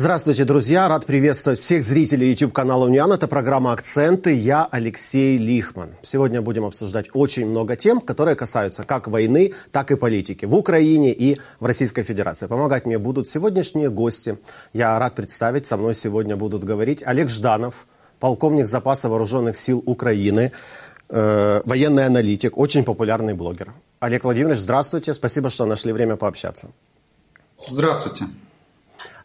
Здравствуйте, друзья! Рад приветствовать всех зрителей YouTube-канала «Униан». Это программа «Акценты». Я Алексей Лихман. Сегодня будем обсуждать очень много тем, которые касаются как войны, так и политики в Украине и в Российской Федерации. Помогать мне будут сегодняшние гости. Я рад представить, со мной сегодня будут говорить Олег Жданов, полковник запаса вооруженных сил Украины, э, военный аналитик, очень популярный блогер. Олег Владимирович, здравствуйте. Спасибо, что нашли время пообщаться. Здравствуйте.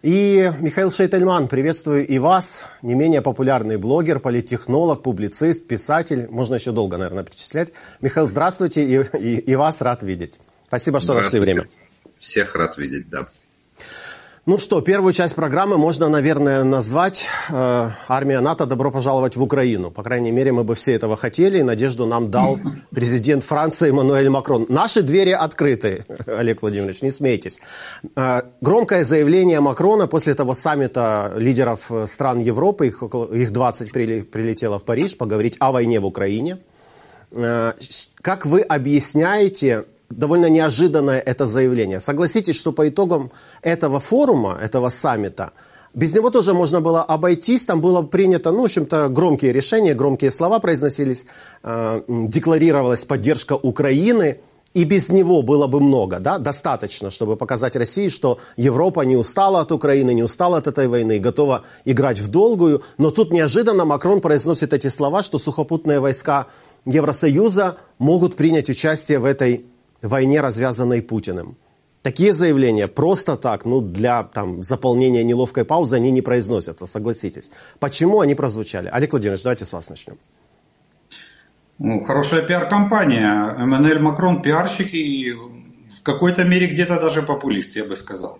И Михаил Шейтельман, приветствую и вас, не менее популярный блогер, политтехнолог, публицист, писатель, можно еще долго, наверное, перечислять. Михаил, здравствуйте, и, и, и вас рад видеть. Спасибо, что нашли время. Всех рад видеть, да. Ну что, первую часть программы можно, наверное, назвать э, «Армия НАТО. Добро пожаловать в Украину». По крайней мере, мы бы все этого хотели, и надежду нам дал президент Франции Эммануэль Макрон. Наши двери открыты, Олег Владимирович, не смейтесь. Э, громкое заявление Макрона после того саммита лидеров стран Европы, их, около, их 20 прилетело в Париж, поговорить о войне в Украине. Э, как вы объясняете довольно неожиданное это заявление. Согласитесь, что по итогам этого форума, этого саммита, без него тоже можно было обойтись, там было принято, ну, в общем-то, громкие решения, громкие слова произносились, э, декларировалась поддержка Украины, и без него было бы много, да, достаточно, чтобы показать России, что Европа не устала от Украины, не устала от этой войны, готова играть в долгую. Но тут неожиданно Макрон произносит эти слова, что сухопутные войска Евросоюза могут принять участие в этой войне, развязанной Путиным. Такие заявления просто так, ну, для там, заполнения неловкой паузы, они не произносятся, согласитесь. Почему они прозвучали? Олег Владимирович, давайте с вас начнем. Ну, хорошая пиар-компания. Эммануэль Макрон пиарщик и в какой-то мере где-то даже популист, я бы сказал.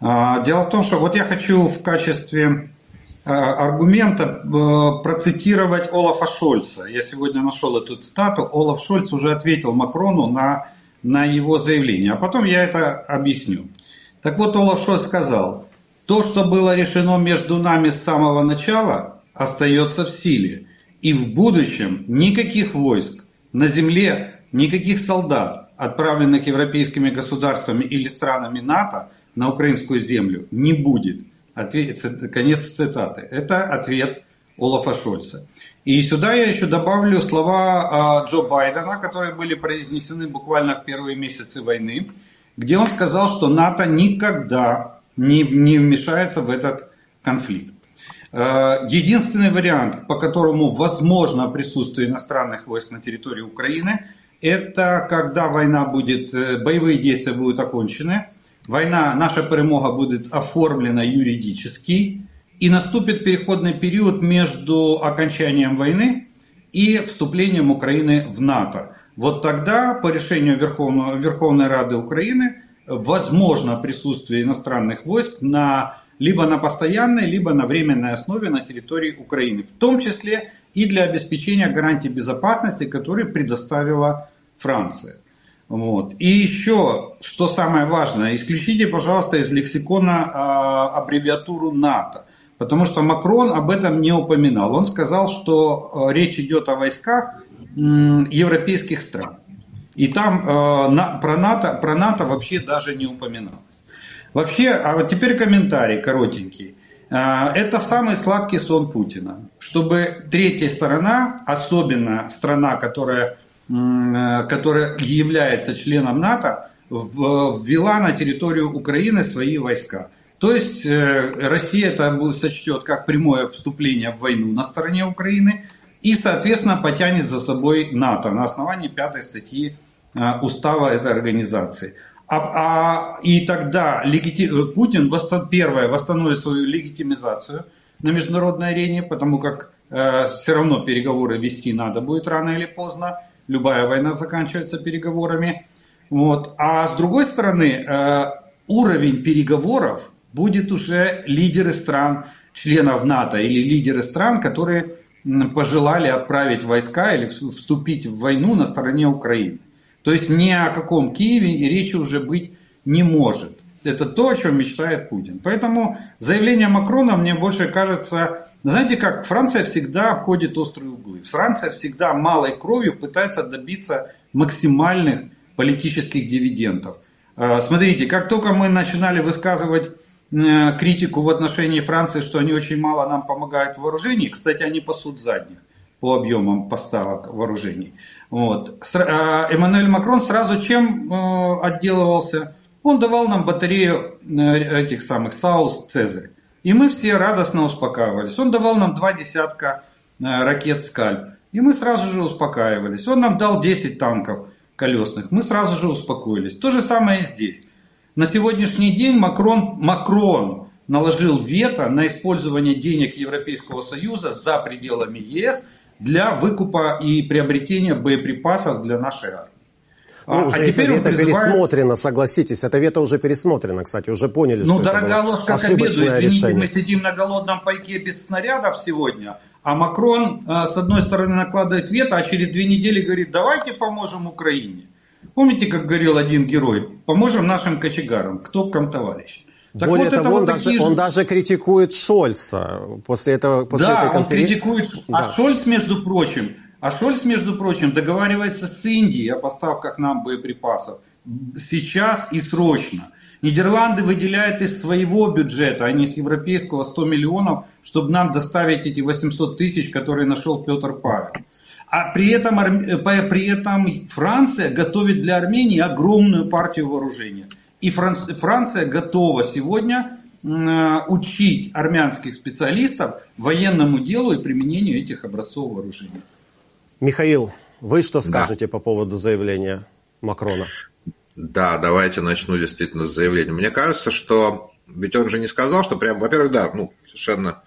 А, дело в том, что вот я хочу в качестве а, аргумента э, процитировать Олафа Шольца. Я сегодня нашел эту цитату. Олаф Шольц уже ответил Макрону на на его заявление. А потом я это объясню. Так вот, Олаф Шольц сказал, то, что было решено между нами с самого начала, остается в силе. И в будущем никаких войск на земле, никаких солдат, отправленных европейскими государствами или странами НАТО на украинскую землю, не будет. Ответ, конец цитаты. Это ответ Олафа Шольца. И сюда я еще добавлю слова а, Джо Байдена, которые были произнесены буквально в первые месяцы войны, где он сказал, что НАТО никогда не, не вмешается в этот конфликт. А, единственный вариант, по которому возможно присутствие иностранных войск на территории Украины, это когда война будет, э, боевые действия будут окончены, война, наша перемога будет оформлена юридически, и наступит переходный период между окончанием войны и вступлением Украины в НАТО. Вот тогда по решению Верховного, Верховной Рады Украины возможно присутствие иностранных войск на, либо на постоянной, либо на временной основе на территории Украины. В том числе и для обеспечения гарантий безопасности, которые предоставила Франция. Вот. И еще, что самое важное, исключите, пожалуйста, из лексикона э, аббревиатуру НАТО. Потому что Макрон об этом не упоминал. Он сказал, что э, речь идет о войсках европейских стран. И там э, на, про, НАТО, про НАТО вообще даже не упоминалось. Вообще, а вот теперь комментарий коротенький. Э, это самый сладкий сон Путина. Чтобы третья сторона, особенно страна, которая, которая является членом НАТО, ввела на территорию Украины свои войска. То есть э, Россия это сочтет как прямое вступление в войну на стороне Украины и, соответственно, потянет за собой НАТО на основании пятой статьи э, устава этой организации. А, а, и тогда легити... Путин восстан... первое восстановит свою легитимизацию на международной арене, потому как э, все равно переговоры вести надо будет рано или поздно. Любая война заканчивается переговорами. Вот. А с другой стороны, э, уровень переговоров будет уже лидеры стран, членов НАТО или лидеры стран, которые пожелали отправить войска или вступить в войну на стороне Украины. То есть ни о каком Киеве и речи уже быть не может. Это то, о чем мечтает Путин. Поэтому заявление Макрона мне больше кажется, знаете как, Франция всегда обходит острые углы. Франция всегда малой кровью пытается добиться максимальных политических дивидендов. Смотрите, как только мы начинали высказывать критику в отношении Франции, что они очень мало нам помогают в вооружении, кстати, они пасут задних по объемам поставок вооружений. Вот. Эммануэль Макрон сразу чем отделывался? Он давал нам батарею этих самых САУС «Цезарь». И мы все радостно успокаивались. Он давал нам два десятка ракет «Скальп». И мы сразу же успокаивались. Он нам дал 10 танков колесных. Мы сразу же успокоились. То же самое и здесь. На сегодняшний день Макрон, Макрон наложил вето на использование денег Европейского Союза за пределами ЕС для выкупа и приобретения боеприпасов для нашей армии. Ну, а, уже а теперь это призывает... пересмотрено, согласитесь. Это вето уже пересмотрено, кстати, уже поняли, ну, что дорогая ложка к обеду. Извините, решение. мы сидим на голодном пайке без снарядов сегодня, а Макрон, э, с одной стороны, накладывает вето, а через две недели говорит, давайте поможем Украине. Помните, как говорил один герой, поможем нашим кочегарам, кто ком товарищ. Так Более вот того, это он, вот даже, же... он даже критикует Шольца после этого после да, этой конференции. он критикует. А да. А Шольц, между прочим, а Шольц, между прочим, договаривается с Индией о поставках нам боеприпасов сейчас и срочно. Нидерланды выделяют из своего бюджета, а не с европейского 100 миллионов, чтобы нам доставить эти 800 тысяч, которые нашел Петр Павел. А при этом, э, при этом Франция готовит для Армении огромную партию вооружения. И Франция готова сегодня учить армянских специалистов военному делу и применению этих образцов вооружения. Михаил, вы что скажете да. по поводу заявления Макрона? Да, давайте начну действительно с заявления. Мне кажется, что ведь он же не сказал, что прям, во-первых, да, ну, совершенно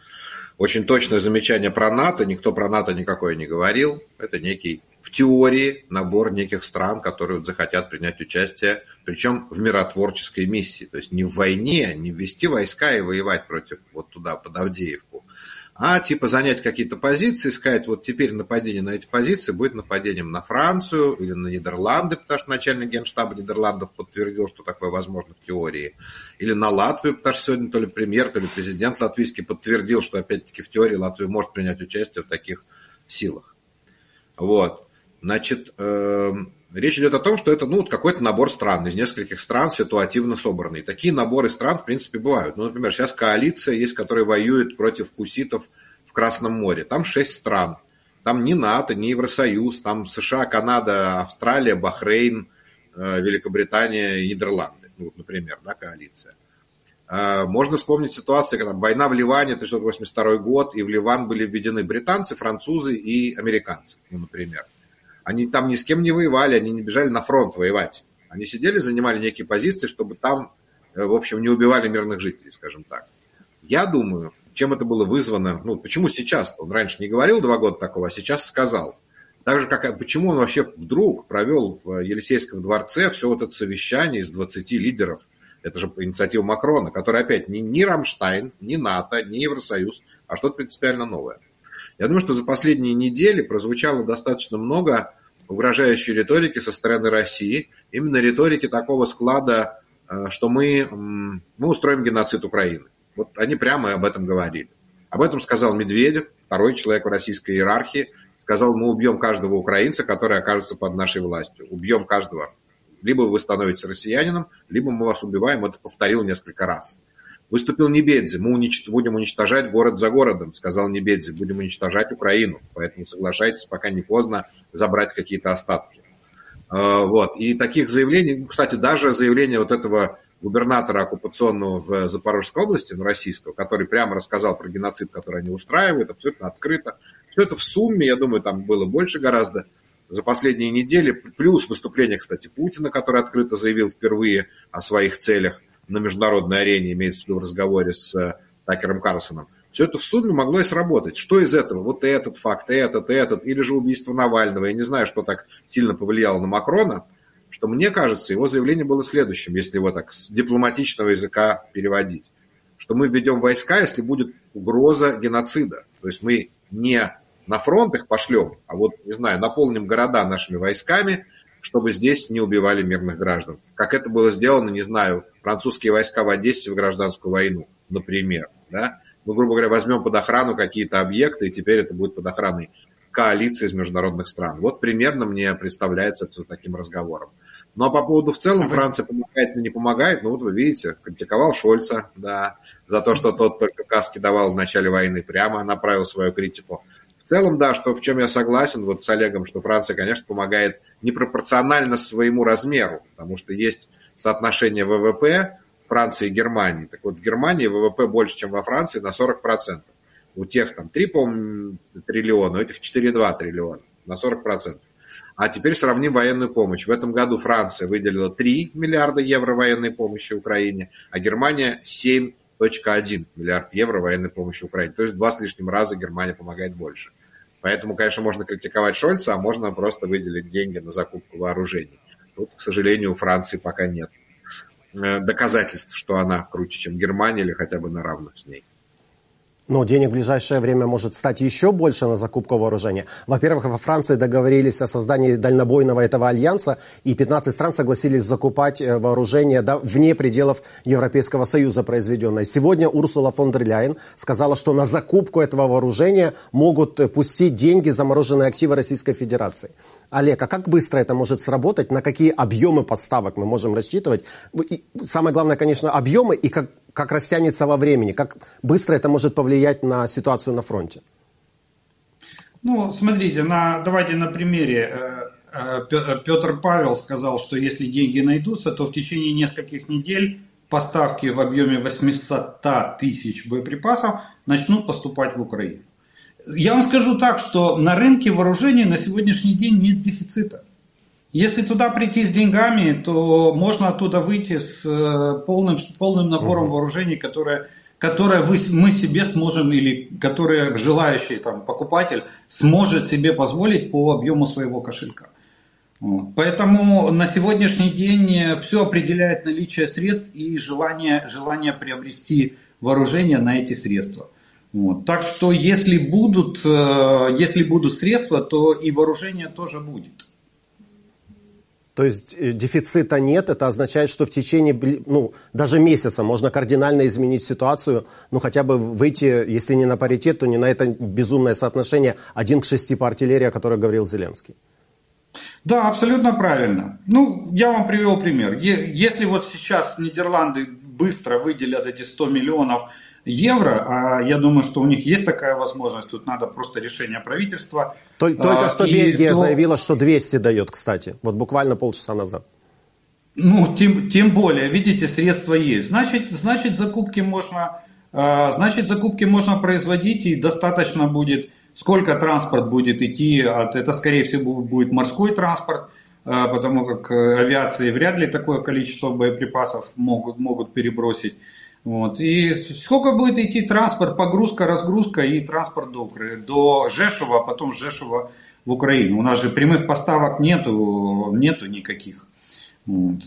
очень точное замечание про НАТО. Никто про НАТО никакое не говорил. Это некий, в теории, набор неких стран, которые захотят принять участие, причем в миротворческой миссии. То есть не в войне, не ввести войска и воевать против вот туда, под Авдеевку, а типа занять какие-то позиции, сказать, вот теперь нападение на эти позиции будет нападением на Францию или на Нидерланды, потому что начальник генштаба Нидерландов подтвердил, что такое возможно в теории, или на Латвию, потому что сегодня то ли премьер, то ли президент латвийский подтвердил, что опять-таки в теории Латвия может принять участие в таких силах. Вот. Значит, эм, Речь идет о том, что это ну, какой-то набор стран, из нескольких стран ситуативно собранный. Такие наборы стран, в принципе, бывают. Ну, например, сейчас коалиция есть, которая воюет против куситов в Красном море. Там шесть стран. Там ни НАТО, ни Евросоюз, там США, Канада, Австралия, Бахрейн, э, Великобритания Нидерланды, ну, например, да, коалиция. Э, можно вспомнить ситуацию, когда война в Ливане, 1982 год, и в Ливан были введены британцы, французы и американцы, ну, например. Они там ни с кем не воевали, они не бежали на фронт воевать. Они сидели, занимали некие позиции, чтобы там, э, в общем, не убивали мирных жителей, скажем так. Я думаю, чем это было вызвано, ну, почему сейчас? Он раньше не говорил два года такого, а сейчас сказал. Так же, как почему он вообще вдруг провел в Елисейском дворце все вот это совещание из 20 лидеров, это же инициатива Макрона, которая опять не ни Рамштайн, ни НАТО, ни Евросоюз, а что-то принципиально новое. Я думаю, что за последние недели прозвучало достаточно много угрожающей риторики со стороны России, именно риторики такого склада, э, что мы, мы устроим геноцид Украины. Вот они прямо об этом говорили. Об этом сказал Медведев, второй человек в российской иерархии, сказал, мы убьем каждого украинца, который окажется под нашей властью. Убьем каждого. Либо вы становитесь россиянином, либо мы вас убиваем. Это повторил несколько раз. Выступил Небедзи. Мы унич... будем уничтожать город за городом, сказал Небедзи. Будем уничтожать Украину. Поэтому соглашайтесь, пока не поздно, забрать какие-то остатки. А, вот. И таких заявлений, ну, кстати, даже заявление вот этого губернатора оккупационного в Запорожской области, ну, российского, который прямо рассказал про геноцид, который они устраивают, абсолютно открыто. Все это в сумме, я думаю, там было больше гораздо за последние недели, плюс выступление, кстати, Путина, который открыто заявил впервые о своих целях – на международной арене, имеется в виду в разговоре с э, Такером Карлсоном, все это в сумме могло и сработать. Что из этого? Вот этот факт, этот, этот, или же убийство Навального. Я не знаю, что так сильно повлияло на Макрона, что мне кажется, его заявление было следующим, если его так с дипломатичного языка переводить, что мы введем войска, если будет угроза геноцида. То есть мы не на фронт их пошлем, а вот, не знаю, наполним города нашими войсками, чтобы здесь не убивали мирных граждан. Как это было сделано, не знаю, французские войска в Одессе в гражданскую войну, например. Да? Мы, грубо говоря, возьмем под охрану какие-то объекты, и теперь это будет под охраной коалиции из международных стран. Вот примерно мне представляется это таким разговором. Ну а по поводу в целом Франция помогает или не помогает, ну вот вы видите, критиковал Шольца, да, за то, что тот только каски давал в начале войны, прямо направил свою критику. В целом, да, что в чем я согласен вот с Олегом, что Франция, конечно, помогает непропорционально своему размеру, потому что есть соотношение ВВП Франции и Германии. Так вот, в Германии ВВП больше, чем во Франции на 40%. У тех там 3, по триллиона, у этих 4,2 триллиона на 40%. А теперь сравним военную помощь. В этом году Франция выделила 3 миллиарда евро военной помощи Украине, а Германия 7,1 миллиард евро военной помощи Украине. То есть два с лишним раза Германия помогает больше. Поэтому, конечно, можно критиковать Шольца, а можно просто выделить деньги на закупку вооружений. Тут, к сожалению, у Франции пока нет э, доказательств, что она круче, чем Германия или хотя бы на равных с ней. Но денег в ближайшее время может стать еще больше на закупку вооружения. Во-первых, во Франции договорились о создании дальнобойного этого альянса, и 15 стран согласились закупать э, вооружение да, вне пределов Европейского Союза произведенное. Сегодня Урсула фон дер Ляйен сказала, что на закупку этого вооружения могут э, пустить деньги замороженные активы Российской Федерации. Олег, а как быстро это может сработать? На какие объемы поставок мы можем рассчитывать? И самое главное, конечно, объемы и как, как растянется во времени, как быстро это может повлиять на ситуацию на фронте? Ну, смотрите, на, давайте на примере. Э, э, Петр Павел сказал, что если деньги найдутся, то в течение нескольких недель поставки в объеме 800 тысяч боеприпасов начнут поступать в Украину. Я вам скажу так, что на рынке вооружений на сегодняшний день нет дефицита. Если туда прийти с деньгами, то можно оттуда выйти с э, полным, полным набором угу. вооружений, которое, которое вы, мы себе сможем, или которое желающий там, покупатель сможет себе позволить по объему своего кошелька. Поэтому на сегодняшний день все определяет наличие средств и желание, желание приобрести вооружение на эти средства. Вот. Так что если будут, э, если будут средства, то и вооружение тоже будет. То есть э, дефицита нет, это означает, что в течение ну, даже месяца можно кардинально изменить ситуацию, ну хотя бы выйти, если не на паритет, то не на это безумное соотношение один к шести по артиллерии, о котором говорил Зеленский. Да, абсолютно правильно. Ну, я вам привел пример. Если вот сейчас Нидерланды быстро выделят эти 100 миллионов евро, а я думаю, что у них есть такая возможность, тут надо просто решение правительства. Только, а, что Бельгия то... заявила, что 200 дает, кстати, вот буквально полчаса назад. Ну, тем, тем более, видите, средства есть. Значит, значит, закупки можно, а, значит, закупки можно производить и достаточно будет, сколько транспорт будет идти, от, это скорее всего будет морской транспорт, а, потому как э, авиации вряд ли такое количество боеприпасов могут, могут перебросить. Вот. И сколько будет идти транспорт, погрузка, разгрузка и транспорт до, до Жешева, а потом Жешева в Украину. У нас же прямых поставок нету, нету никаких. Вот.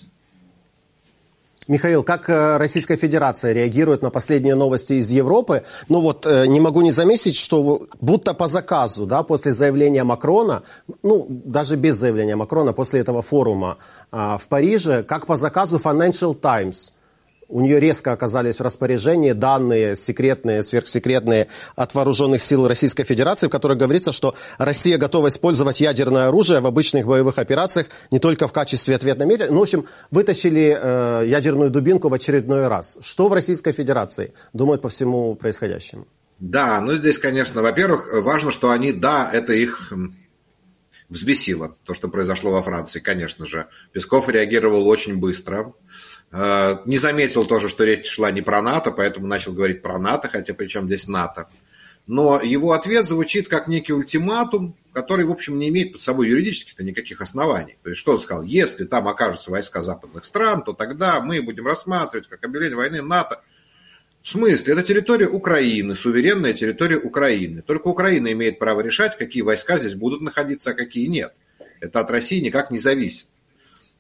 Михаил, как э, Российская Федерация реагирует на последние новости из Европы? Ну вот, э, не могу не заметить, что будто по заказу, да, после заявления Макрона, ну, даже без заявления Макрона, после этого форума а, в Париже, как по заказу Financial Times – у нее резко оказались в распоряжении данные секретные, сверхсекретные от вооруженных сил Российской Федерации, в которых говорится, что Россия готова использовать ядерное оружие в обычных боевых операциях не только в качестве ответной меры. Ну, в общем, вытащили э, ядерную дубинку в очередной раз. Что в Российской Федерации думают по всему происходящему? Да, ну здесь, конечно, во-первых, важно, что они, да, это их взбесило, то, что произошло во Франции, конечно же. Песков реагировал очень быстро. Э, не заметил тоже, что речь шла не про НАТО, поэтому начал говорить про НАТО, хотя причем здесь НАТО. Но его ответ звучит как некий ультиматум, который, в общем, не имеет под собой юридических-то никаких оснований. То есть, что он сказал? Если там окажутся войска западных стран, то тогда мы будем рассматривать как объявление войны НАТО. В смысле? Это территория Украины, суверенная территория Украины. Только Украина имеет право решать, какие войска здесь будут находиться, а какие нет. Это от России никак не зависит.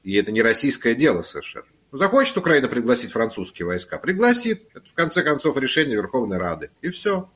И это не российское дело совершенно. Захочет Украина пригласить французские войска, пригласит. Это в конце концов решение Верховной Рады. И все.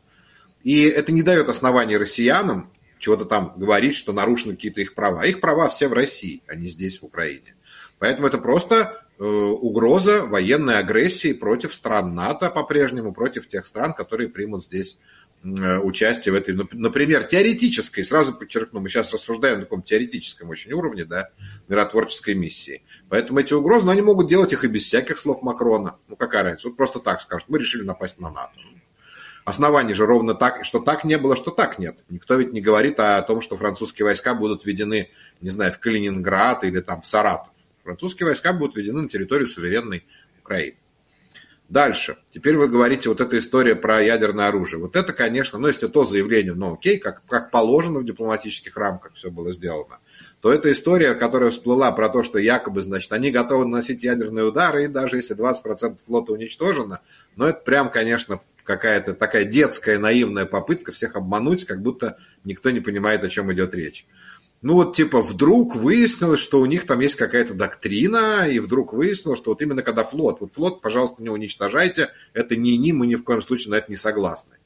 И это не дает оснований россиянам чего-то там говорить, что нарушены какие-то их права. Их права все в России, а не здесь, в Украине. Поэтому это просто э, угроза военной агрессии против стран НАТО по-прежнему, против тех стран, которые примут здесь участие в этой, например, теоретической, сразу подчеркну, мы сейчас рассуждаем на таком теоретическом очень уровне, да, миротворческой миссии. Поэтому эти угрозы, но они могут делать их и без всяких слов Макрона. Ну, какая разница? Вот просто так скажут, мы решили напасть на НАТО. Оснований же ровно так, что так не было, что так нет. Никто ведь не говорит о том, что французские войска будут введены, не знаю, в Калининград или там в Саратов. Французские войска будут введены на территорию суверенной Украины. Дальше. Теперь вы говорите вот эта история про ядерное оружие. Вот это, конечно, ну, если то заявление, ну, окей, как, как положено в дипломатических рамках все было сделано, то эта история, которая всплыла про то, что якобы, значит, они готовы наносить ядерные удары, и даже если 20% флота уничтожено, ну, это прям, конечно, какая-то такая детская наивная попытка всех обмануть, как будто никто не понимает, о чем идет речь. Ну вот типа вдруг выяснилось, что у них там есть какая-то доктрина, и вдруг выяснилось, что вот именно когда флот, вот флот, пожалуйста, не уничтожайте, это не ни, мы ни в коем случае на это не согласны.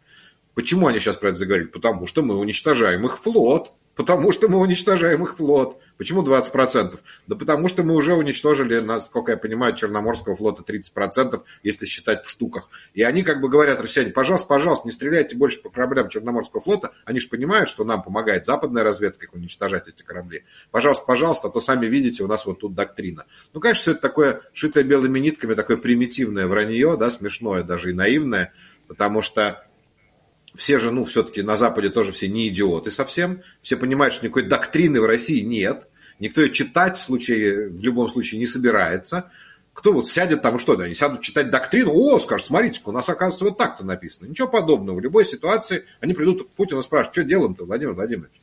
Почему они сейчас про это заговорили? Потому что мы уничтожаем их флот. Потому что мы уничтожаем их флот. Почему 20%? Да потому что мы уже уничтожили, насколько я понимаю, Черноморского флота 30%, если считать в штуках. И они как бы говорят, россияне, пожалуйста, пожалуйста, не стреляйте больше по кораблям Черноморского флота. Они же понимают, что нам помогает западная разведка их уничтожать, эти корабли. Пожалуйста, пожалуйста, а то сами видите, у нас вот тут доктрина. Ну, конечно, все это такое шитое белыми нитками, такое примитивное вранье, да, смешное даже и наивное, потому что все же, ну, все-таки на Западе тоже все не идиоты совсем. Все понимают, что никакой доктрины в России нет. Никто ее читать в, случае, в любом случае не собирается. Кто вот сядет там, что, да, они сядут читать доктрину, о, скажут, смотрите у нас, оказывается, вот так-то написано. Ничего подобного. В любой ситуации они придут к Путину и спрашивают, что делаем-то, Владимир Владимирович?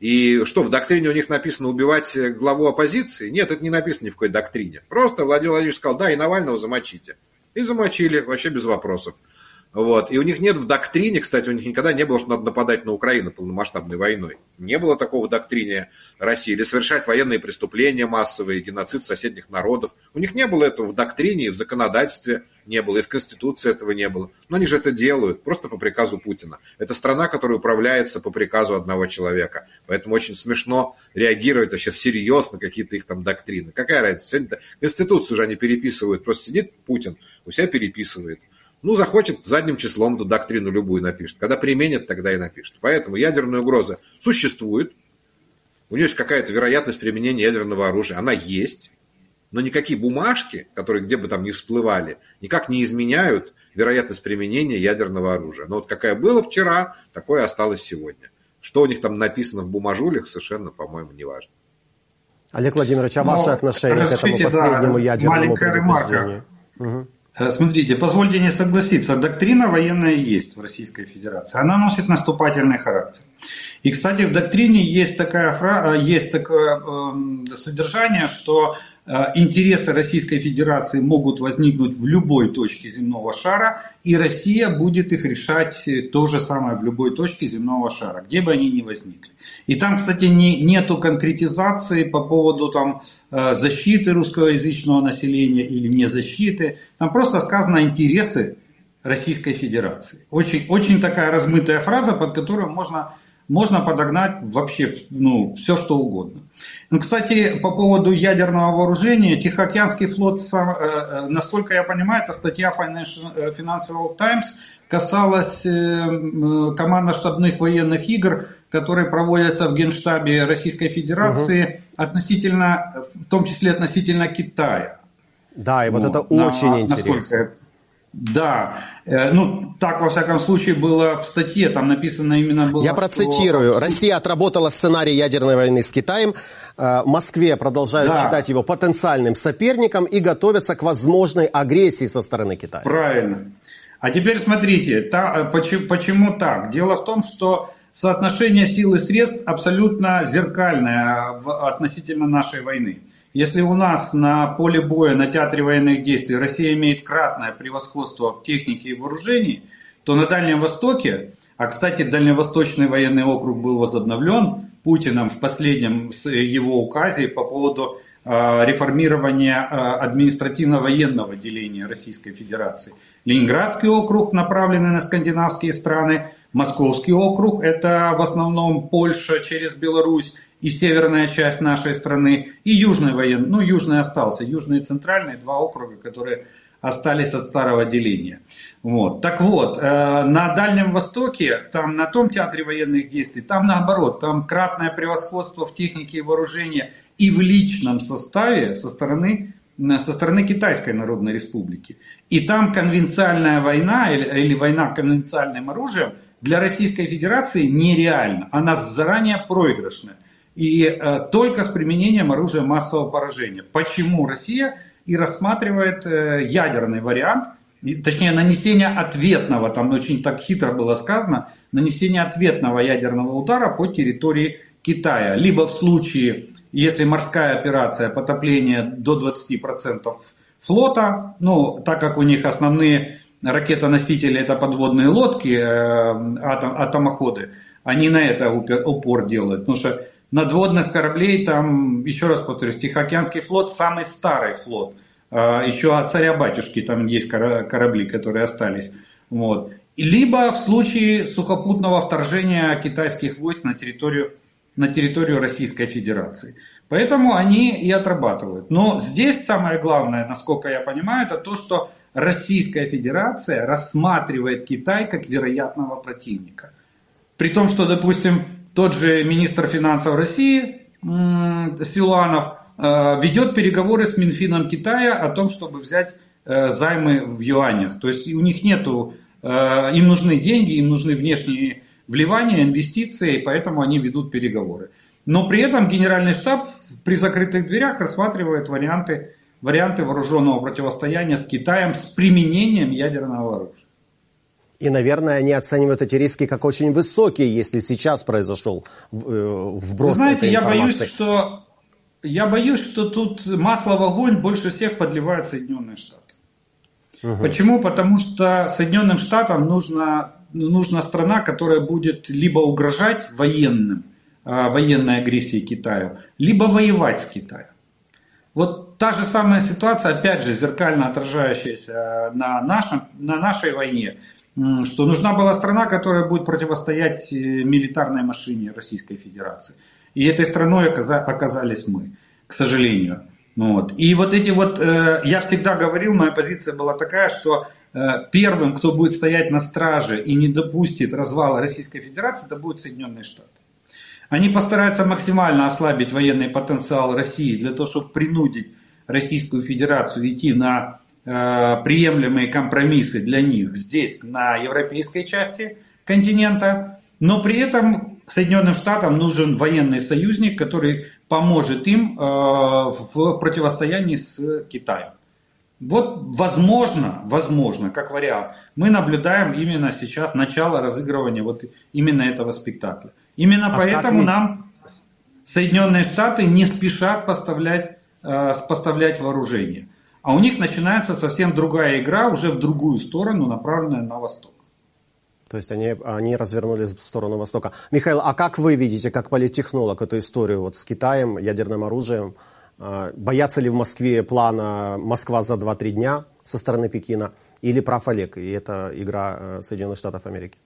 И что, в доктрине у них написано убивать главу оппозиции? Нет, это не написано ни в какой доктрине. Просто Владимир Владимирович сказал, да, и Навального замочите. И замочили, вообще без вопросов. Вот. И у них нет в доктрине, кстати, у них никогда не было, что надо нападать на Украину полномасштабной войной. Не было такого в доктрине России. Или совершать военные преступления массовые, геноцид соседних народов. У них не было этого в доктрине, и в законодательстве не было, и в Конституции этого не было. Но они же это делают просто по приказу Путина. Это страна, которая управляется по приказу одного человека. Поэтому очень смешно реагировать вообще всерьез на какие-то их там доктрины. Какая разница? Сегодня Конституцию же они переписывают. Просто сидит Путин, у себя переписывает. Ну, захочет задним числом эту доктрину любую напишет. Когда применят, тогда и напишет. Поэтому ядерная угроза существует. У нее есть какая-то вероятность применения ядерного оружия. Она есть. Но никакие бумажки, которые где бы там ни всплывали, никак не изменяют вероятность применения ядерного оружия. Но вот какая была вчера, такое осталось сегодня. Что у них там написано в бумажулях, совершенно, по-моему, не важно. Олег Владимирович, а ваше отношение к этому последнему да, ядерному предупреждению? Угу. Э, смотрите, позвольте не согласиться, доктрина военная есть в Российской Федерации. Она носит наступательный характер. И, кстати, в доктрине есть, такая, э, есть такое эм, содержание, что интересы Российской Федерации могут возникнуть в любой точке земного шара, и Россия будет их решать э, то же самое в любой точке земного шара, где бы они ни возникли. И там, кстати, не, нету конкретизации по поводу там, э, защиты русскоязычного населения или не защиты. Там просто сказано интересы Российской Федерации. Очень, очень такая размытая фраза, под которую можно можно подогнать вообще ну, все, что угодно. Ну, кстати, по поводу ядерного вооружения, Тихоокеанский флот, э, э, насколько я понимаю, это статья э, Financial Times касалась командно-штабных военных игр, которые проводятся в Генштабе Российской Федерации угу. относительно, в том числе относительно Китая. Да, и вот, вот это на, очень интересно. Да, э, ну так во всяком случае было в статье, там написано именно было. Я процитирую. Что... Россия отработала сценарий ядерной войны с Китаем. Э, Москве продолжают да. считать его потенциальным соперником и готовятся к возможной агрессии со стороны Китая. Правильно. А теперь смотрите, та, э, почему, почему так? Дело в том, что соотношение сил и средств абсолютно зеркальное в, относительно нашей войны. Если у нас на поле боя, на театре военных действий Россия имеет кратное превосходство в технике и вооружении, то на Дальнем Востоке, а кстати Дальневосточный военный округ был возобновлен Путиным в последнем его указе по поводу а, реформирования а, административно-военного деления Российской Федерации. Ленинградский округ, направленный на скандинавские страны, Московский округ, это в основном Польша через Беларусь, и северная часть нашей страны, и южный военный, ну южный остался, южный и центральный, два округа, которые остались от старого деления. Вот. Так вот, э, на Дальнем Востоке, там на том театре военных действий, там наоборот, там кратное превосходство в технике и вооружении и в личном составе со стороны, со стороны Китайской Народной Республики. И там конвенциальная война или, или война конвенциальным оружием для Российской Федерации нереальна. Она заранее проигрышная. И э, только с применением оружия массового поражения. Почему Россия и рассматривает э, ядерный вариант, точнее нанесение ответного, там очень так хитро было сказано, нанесение ответного ядерного удара по территории Китая. Либо в случае, если морская операция потопления до 20% флота, ну, так как у них основные ракетоносители это подводные лодки, э, атом, атомоходы, они на это упор делают, потому что надводных кораблей там, еще раз повторюсь, Тихоокеанский флот самый старый флот – а, еще от царя-батюшки там есть корабли, которые остались. Вот. Либо в случае сухопутного вторжения китайских войск на территорию, на территорию Российской Федерации. Поэтому они и отрабатывают. Но здесь самое главное, насколько я понимаю, это то, что Российская Федерация рассматривает Китай как вероятного противника. При том, что, допустим, тот же министр финансов России Силуанов Э, ведет переговоры с Минфином Китая о том, чтобы взять э, займы в юанях. То есть у них нету, э, им нужны деньги, им нужны внешние вливания, инвестиции, поэтому они ведут переговоры. Но при этом Генеральный штаб при закрытых дверях рассматривает варианты, варианты вооруженного противостояния с Китаем с применением ядерного оружия. И, наверное, они оценивают эти риски как очень высокие, если сейчас произошел вброс Вы знаете, я боюсь, что я боюсь, что тут масло в огонь больше всех подливают Соединенные Штаты. Угу. Почему? Потому что Соединенным Штатам нужна, нужна страна, которая будет либо угрожать военным, а, военной агрессией Китая, либо воевать с Китаем. Вот та же самая ситуация, опять же, зеркально отражающаяся на, нашем, на нашей войне, что нужна была страна, которая будет противостоять э, милитарной машине Российской Федерации. И этой страной оказались мы, к сожалению. Ну вот. И вот эти вот, э, я всегда говорил, моя позиция была такая, что э, первым, кто будет стоять на страже и не допустит развала Российской Федерации, это будут Соединенные Штаты. Они постараются максимально ослабить военный потенциал России для того, чтобы принудить Российскую Федерацию идти на приемлемые компромиссы для них здесь, на европейской части континента, но при этом Соединенным Штатам нужен военный союзник, который поможет им э, в противостоянии с Китаем. Вот возможно, возможно, как вариант, мы наблюдаем именно сейчас начало разыгрывания вот именно этого спектакля. Именно а поэтому нам Соединенные Штаты не спешат поставлять, э, поставлять вооружение. А у них начинается совсем другая игра, уже в другую сторону, направленная на восток. То есть они, они развернулись в сторону Востока. Михаил, а как вы видите, как политтехнолог, эту историю вот с Китаем, ядерным оружием? А, боятся ли в Москве плана «Москва за 2-3 дня» со стороны Пекина? Или прав Олег, и это игра э, Соединенных Штатов Америки?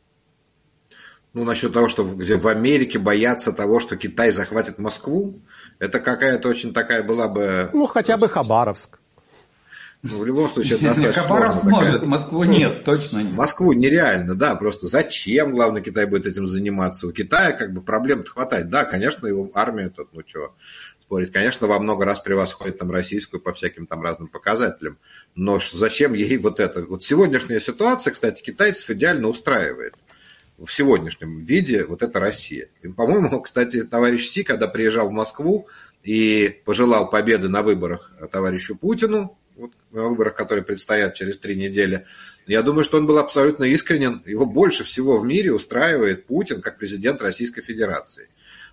Ну, насчет того, что где в Америке боятся того, что Китай захватит Москву, это какая-то очень такая была бы... Ну, хотя бы Хабаровск. Ну, в любом случае, это достаточно Хабаровск может, Москву нет, точно нет. Москву нереально, да, просто зачем, главное, Китай будет этим заниматься? У Китая как бы проблем-то хватает. Да, конечно, его армия тут, ну что, спорить, конечно, во много раз превосходит там российскую по всяким там разным показателям, но зачем ей вот это? Вот сегодняшняя ситуация, кстати, китайцев идеально устраивает в сегодняшнем виде вот это Россия. И, по-моему, кстати, товарищ Си, когда приезжал в Москву и пожелал победы на выборах товарищу Путину, вот, выборах, которые предстоят через три недели. Я думаю, что он был абсолютно искренен. Его больше всего в мире устраивает Путин как президент Российской Федерации.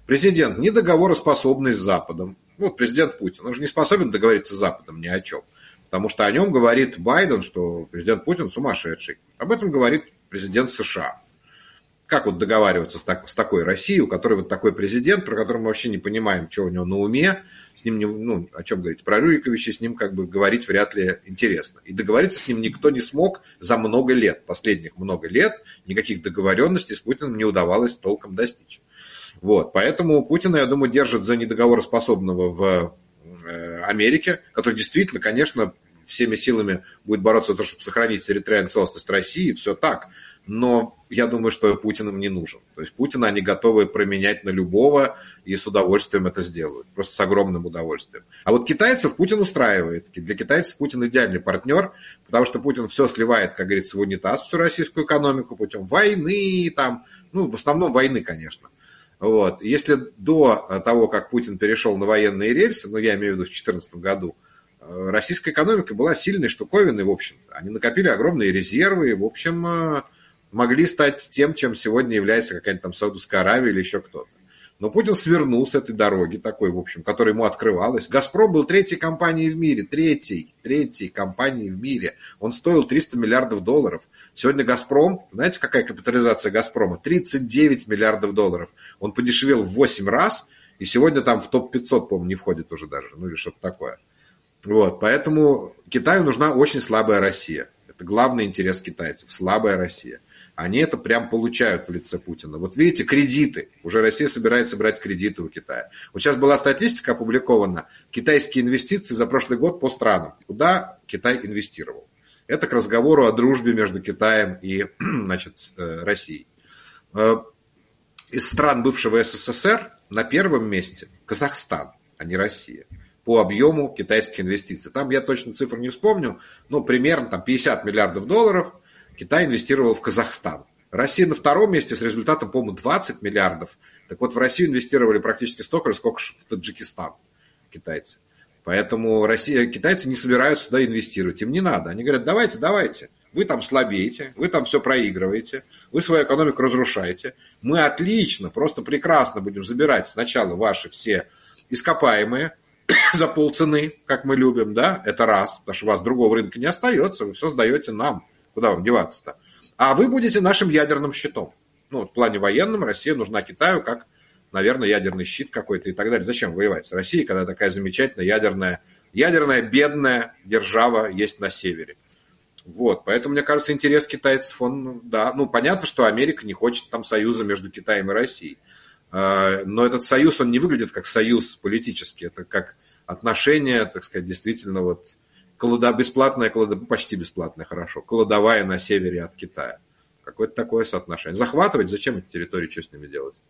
Президент не договороспособный с Западом. Вот президент Путин, он же не способен договориться с Западом ни о чем. Потому что о нем говорит Байден, что президент Путин сумасшедший. Об этом говорит президент США. Как вот договариваться с, так, с такой Россией, у которой вот такой президент, про которого мы вообще не понимаем, что у него на уме, с ним, не, ну, о чем говорить, про Рюриковича с ним как бы говорить вряд ли интересно. И договориться с ним никто не смог за много лет, последних много лет, никаких договоренностей с Путиным не удавалось толком достичь. Вот, поэтому Путина, я думаю, держит за недоговороспособного в э, Америке, который действительно, конечно, всеми силами будет бороться за то, чтобы сохранить территориальную целостность России, все так. Но я думаю, что Путин им не нужен. То есть Путина они готовы променять на любого и с удовольствием это сделают. Просто с огромным удовольствием. А вот китайцев Путин устраивает. Для китайцев Путин идеальный партнер, потому что Путин все сливает, как говорится, в унитаз, всю российскую экономику путем войны, там, ну, в основном войны, конечно. Вот. Если до того, как Путин перешел на военные рельсы, ну, я имею в виду в 2014 году, э, российская экономика была сильной штуковиной, в общем. Они накопили огромные резервы, в общем, э, могли стать тем, чем сегодня является какая-нибудь там Саудовская Аравия или еще кто-то. Но Путин свернул с этой дороги такой, в общем, которая ему открывалась. «Газпром» был третьей компанией в мире, третьей, третьей компанией в мире. Он стоил 300 миллиардов долларов. Сегодня «Газпром», знаете, какая капитализация «Газпрома»? 39 миллиардов долларов. Он подешевел в 8 раз, и сегодня там в топ-500, по-моему, не входит уже даже, ну или что-то такое. Вот, поэтому Китаю нужна очень слабая Россия. Это главный интерес китайцев, слабая Россия. Они это прям получают в лице Путина. Вот видите, кредиты. Уже Россия собирается брать кредиты у Китая. Вот сейчас была статистика опубликована. Китайские инвестиции за прошлый год по странам. Куда Китай инвестировал? Это к разговору о дружбе между Китаем и значит, э, Россией. Э, из стран бывшего СССР на первом месте Казахстан, а не Россия по объему китайских инвестиций. Там я точно цифру не вспомню, но примерно там 50 миллиардов долларов – Китай инвестировал в Казахстан. Россия на втором месте с результатом, по-моему, 20 миллиардов. Так вот, в Россию инвестировали практически столько же, сколько в Таджикистан китайцы. Поэтому Россия, китайцы не собираются сюда инвестировать. Им не надо. Они говорят, давайте, давайте. Вы там слабеете, вы там все проигрываете, вы свою экономику разрушаете. Мы отлично, просто прекрасно будем забирать сначала ваши все ископаемые за полцены, как мы любим, да, это раз, потому что у вас другого рынка не остается, вы все сдаете нам. Куда вам деваться-то? А вы будете нашим ядерным щитом. Ну, в плане военном Россия нужна Китаю как, наверное, ядерный щит какой-то и так далее. Зачем воевать с Россией, когда такая замечательная ядерная, ядерная бедная держава есть на севере? Вот, поэтому, мне кажется, интерес китайцев, он, да, ну, понятно, что Америка не хочет там союза между Китаем и Россией. А, но этот союз, он не выглядит как союз политический, это как отношения, так сказать, действительно вот Колода, бесплатная, колода, почти бесплатная, хорошо. Кладовая на севере от Китая. Какое-то такое соотношение. Захватывать, зачем эти территории, что с ними делать?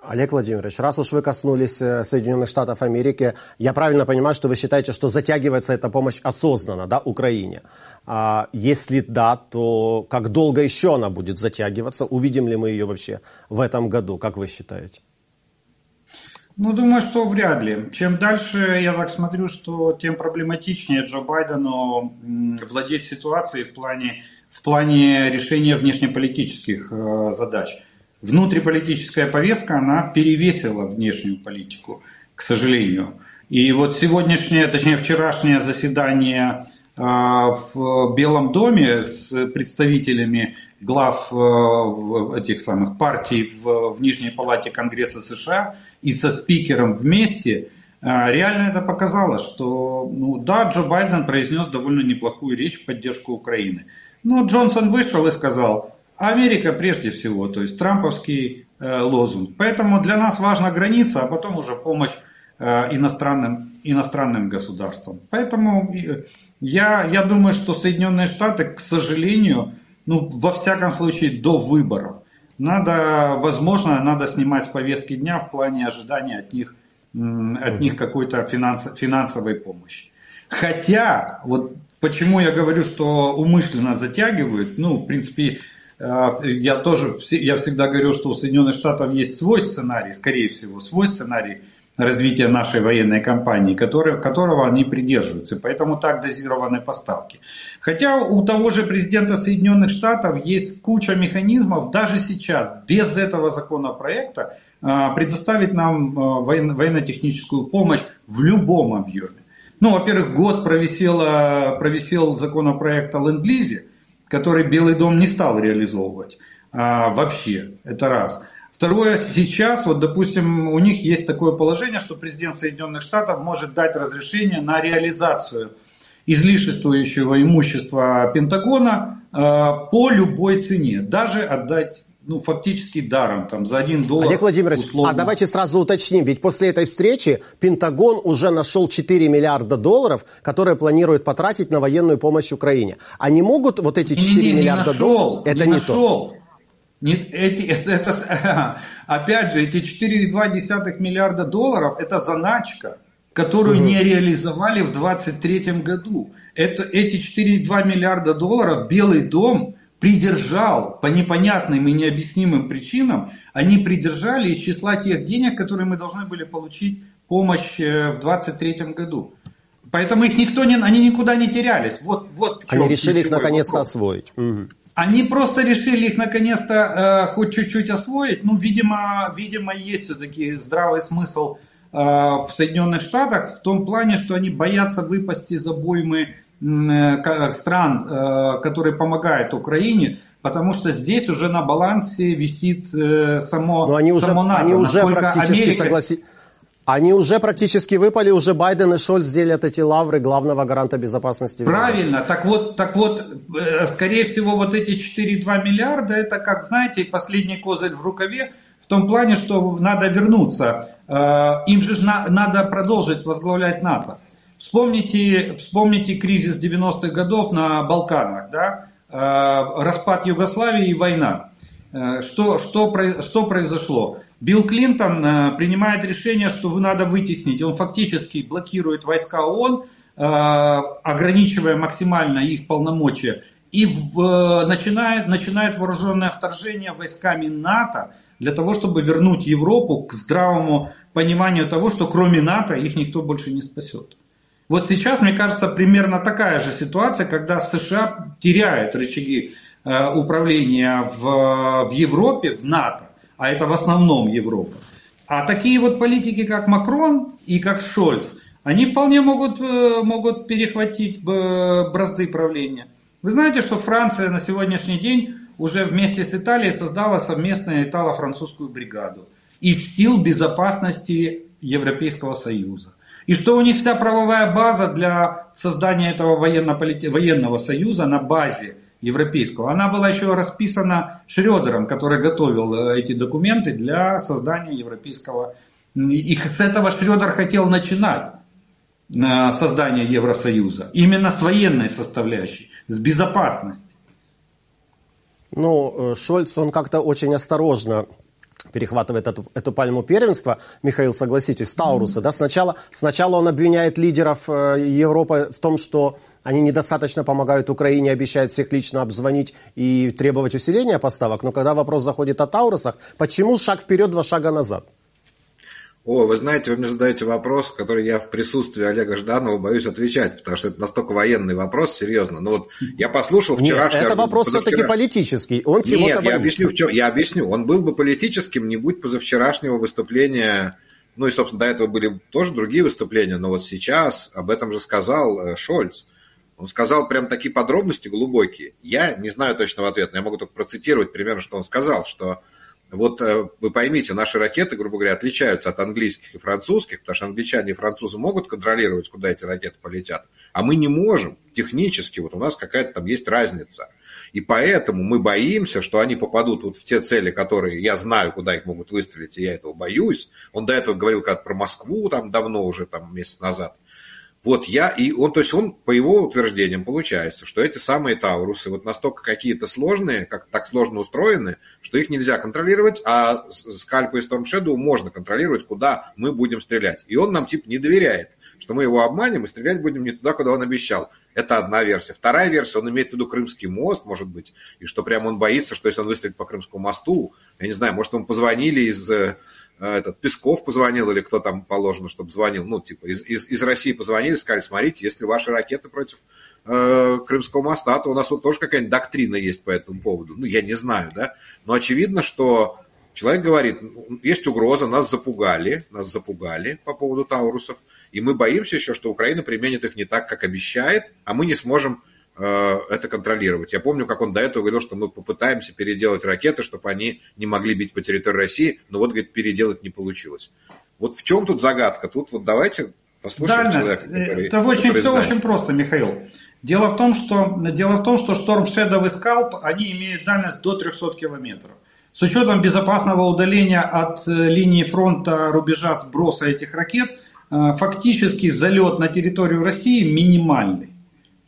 Олег Владимирович, раз уж вы коснулись э, Соединенных Штатов Америки, я правильно понимаю, что вы считаете, что затягивается эта помощь осознанно, да, Украине? А если да, то как долго еще она будет затягиваться? Увидим ли мы ее вообще в этом году, как вы считаете? Ну, думаю, что вряд ли. Чем дальше, я так смотрю, что тем проблематичнее Джо Байдену владеть ситуацией в плане, в плане решения внешнеполитических э, задач. Внутриполитическая повестка, она перевесила внешнюю политику, к сожалению. И вот сегодняшнее, точнее вчерашнее заседание э, в Белом доме с представителями глав э, этих самых партий в, в Нижней палате Конгресса США – и со спикером вместе, а, реально это показало, что, ну да, Джо Байден произнес довольно неплохую речь в поддержку Украины. Но Джонсон вышел и сказал, Америка прежде всего, то есть трамповский э, лозунг. Поэтому для нас важна граница, а потом уже помощь э, иностранным, иностранным государствам. Поэтому э, я, я думаю, что Соединенные Штаты, к сожалению, ну, во всяком случае, до выборов, надо, возможно, надо снимать с повестки дня в плане ожидания от них, от них какой-то финанс, финансовой помощи. Хотя, вот почему я говорю, что умышленно затягивают, ну, в принципе, э, я тоже, я всегда говорю, что у Соединенных Штатов есть свой сценарий, скорее всего, свой сценарий развития нашей военной кампании, который, которого они придерживаются. Поэтому так дозированы поставки. Хотя у того же президента Соединенных Штатов есть куча механизмов даже сейчас, без этого законопроекта, а, предоставить нам а, военно-техническую помощь в любом объеме. Ну, во-первых, год провисел, провисел законопроект о ленд-лизе, который Белый дом не стал реализовывать а, вообще. Это раз. Второе, сейчас, вот, допустим, у них есть такое положение, что президент Соединенных Штатов может дать разрешение на реализацию излишествующего имущества Пентагона э, по любой цене, даже отдать ну, фактически даром, там, за один доллар. Олег Владимирович, условно. а давайте сразу уточним, ведь после этой встречи Пентагон уже нашел 4 миллиарда долларов, которые планирует потратить на военную помощь Украине. Они могут вот эти 4 не, не, миллиарда не нашел, долларов? Это не, не нашел. то. Нет, эти, это, это, опять же, эти 4,2 миллиарда долларов – это заначка, которую угу. не реализовали в 2023 году. Это, эти 4,2 миллиарда долларов Белый дом придержал по непонятным и необъяснимым причинам, они придержали из числа тех денег, которые мы должны были получить помощь э, в 2023 году. Поэтому их никто не, они никуда не терялись. Вот, вот они решили их наконец-то освоить. Угу. Они просто решили их наконец-то э, хоть чуть-чуть освоить. Ну, видимо, видимо, есть все-таки здравый смысл э, в Соединенных Штатах в том плане, что они боятся выпасть из обоймы э, стран, э, которые помогают Украине, потому что здесь уже на балансе висит э, само, Но они само уже, НАТО. Они уже практически Америка... согласились. Они уже практически выпали, уже Байден и Шольц делят эти лавры главного гаранта безопасности. Правильно, так вот, так вот, э, скорее всего, вот эти 4,2 миллиарда, это, как знаете, последний козырь в рукаве, в том плане, что надо вернуться. Э, им же надо продолжить возглавлять НАТО. Вспомните, вспомните кризис 90-х годов на Балканах, да? Э, распад Югославии и война. Что, что, что произошло? Билл Клинтон э, принимает решение, что надо вытеснить. Он фактически блокирует войска ООН, э, ограничивая максимально их полномочия. И в, э, начинает, начинает вооруженное вторжение войсками НАТО для того, чтобы вернуть Европу к здравому пониманию того, что кроме НАТО их никто больше не спасет. Вот сейчас, мне кажется, примерно такая же ситуация, когда США теряет рычаги управления в, в Европе, в НАТО а это в основном Европа. А такие вот политики, как Макрон и как Шольц, они вполне могут, э, могут перехватить э, бразды правления. Вы знаете, что Франция на сегодняшний день уже вместе с Италией создала совместную итало-французскую бригаду и сил безопасности Европейского Союза. И что у них вся правовая база для создания этого военно-военного союза на базе европейского. Она была еще расписана Шредером, который готовил э, эти документы для создания европейского. И с этого Шредер хотел начинать э, создание Евросоюза. Именно с военной составляющей, с безопасности. Ну, э, Шольц, он как-то очень осторожно перехватывает эту, эту пальму первенства, Михаил, согласитесь, Тауруса, mm-hmm. да, сначала, сначала он обвиняет лидеров э, Европы в том, что они недостаточно помогают Украине, обещают всех лично обзвонить и требовать усиления поставок, но когда вопрос заходит о Таурусах, почему шаг вперед, два шага назад? О, вы знаете, вы мне задаете вопрос, который я в присутствии Олега Жданова боюсь отвечать, потому что это настолько военный вопрос, серьезно. Но вот я послушал вчерашний... Нет, это вопрос все-таки политический. Он Нет, я объясню, в чем... я объясню. Он был бы политическим, не будь позавчерашнего выступления... Ну и, собственно, до этого были тоже другие выступления, но вот сейчас об этом же сказал э, Шольц. Он сказал прям такие подробности глубокие. Я не знаю точного ответа, но я могу только процитировать примерно, что он сказал, что вот э, вы поймите, наши ракеты, грубо говоря, отличаются от английских и французских, потому что англичане и французы могут контролировать, куда эти ракеты полетят, а мы не можем. Технически вот у нас какая-то там есть разница. И поэтому мы боимся, что они попадут вот в те цели, которые я знаю, куда их могут выстрелить, и я этого боюсь. Он до этого говорил как про Москву, там давно уже, там месяц назад. Вот я, и он, то есть он, по его утверждениям, получается, что эти самые Таурусы вот настолько какие-то сложные, как так сложно устроены, что их нельзя контролировать, а скальпу и Storm Shadow можно контролировать, куда мы будем стрелять. И он нам типа не доверяет, что мы его обманем и стрелять будем не туда, куда он обещал. Это одна версия. Вторая версия, он имеет в виду Крымский мост, может быть, и что прямо он боится, что если он выстрелит по Крымскому мосту, я не знаю, может, ему позвонили из а, этот Песков позвонил или кто там положено, чтобы звонил, ну, типа, из, из, из России позвонили, сказали, смотрите, если ваши ракеты против э, Крымского моста, то у нас вот тоже какая-нибудь доктрина есть по этому поводу. Ну, я не знаю, да, но очевидно, что человек говорит, есть угроза, нас запугали, нас запугали по поводу Таурусов, и мы боимся еще, что Украина применит их не так, как обещает, а мы не сможем это контролировать. Я помню, как он до этого говорил, что мы попытаемся переделать ракеты, чтобы они не могли бить по территории России, но вот, говорит, переделать не получилось. Вот в чем тут загадка? Тут вот давайте послушаем Дальность. человека, который, Это очень, который все знает. очень просто, Михаил. Дело в том, что, дело в том, что Storm Shadow и Scalp, они имеют дальность до 300 километров. С учетом безопасного удаления от э, линии фронта рубежа сброса этих ракет, э, фактически залет на территорию России минимальный.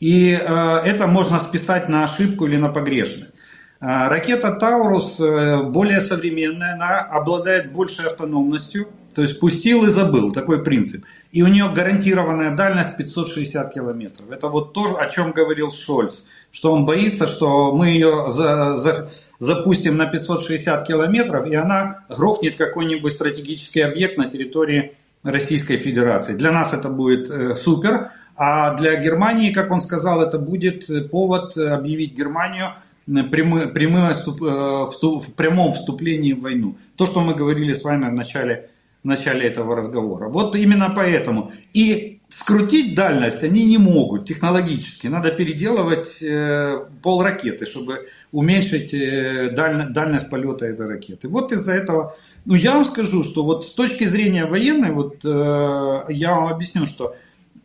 И э, это можно списать на ошибку или на погрешность. Ракета Таурус более современная, она обладает большей автономностью, то есть пустил и забыл, такой принцип. И у нее гарантированная дальность 560 километров. Это вот то, о чем говорил Шольц что он боится, что мы ее за, за, запустим на 560 километров, и она грохнет какой-нибудь стратегический объект на территории Российской Федерации. Для нас это будет э, супер, а для Германии, как он сказал, это будет повод объявить Германию прямы, прямы, вступ, э, в прямом вступлении в войну. То, что мы говорили с вами в начале, в начале этого разговора. Вот именно поэтому. И скрутить дальность они не могут технологически. Надо переделывать э, пол ракеты, чтобы уменьшить э, даль, дальность полета этой ракеты. Вот из-за этого, ну я вам скажу, что вот с точки зрения военной, вот э, я вам объясню, что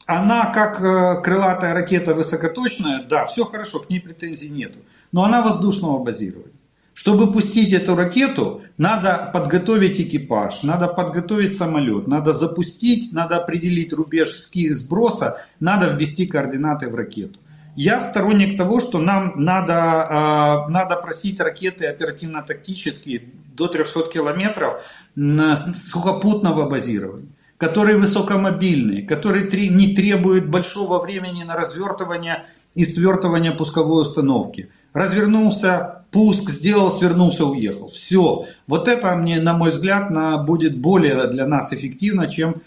она как э, крылатая ракета высокоточная, да, все хорошо, к ней претензий нету, но она воздушного базирования. Чтобы пустить эту ракету, надо подготовить экипаж, надо подготовить самолет, надо запустить, надо определить рубеж сброса, надо ввести координаты в ракету. Я сторонник того, что нам надо, э, надо просить ракеты оперативно-тактические до 300 километров сухопутного базирования которые высокомобильные, которые не требуют большого времени на развертывание и свертывание пусковой установки. Развернулся, пуск сделал, свернулся, уехал. Все. Вот это мне, на мой взгляд, на, будет более для нас эффективно, чем